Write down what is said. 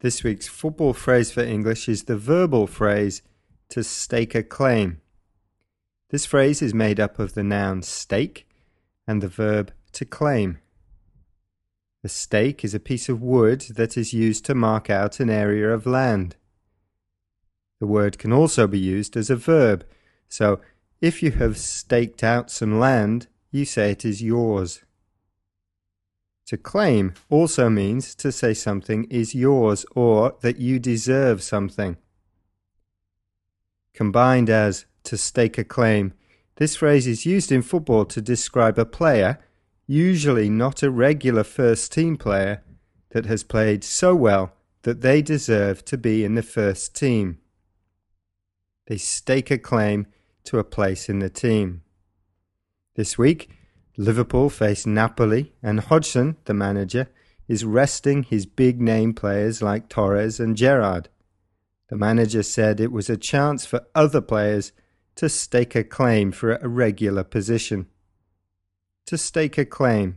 This week's football phrase for English is the verbal phrase to stake a claim. This phrase is made up of the noun stake and the verb to claim. A stake is a piece of wood that is used to mark out an area of land. The word can also be used as a verb, so if you have staked out some land, you say it is yours. To claim also means to say something is yours or that you deserve something. Combined as to stake a claim, this phrase is used in football to describe a player, usually not a regular first team player, that has played so well that they deserve to be in the first team. They stake a claim to a place in the team. This week, Liverpool face Napoli, and Hodgson, the manager, is resting his big name players like Torres and Gerrard. The manager said it was a chance for other players to stake a claim for a regular position. To stake a claim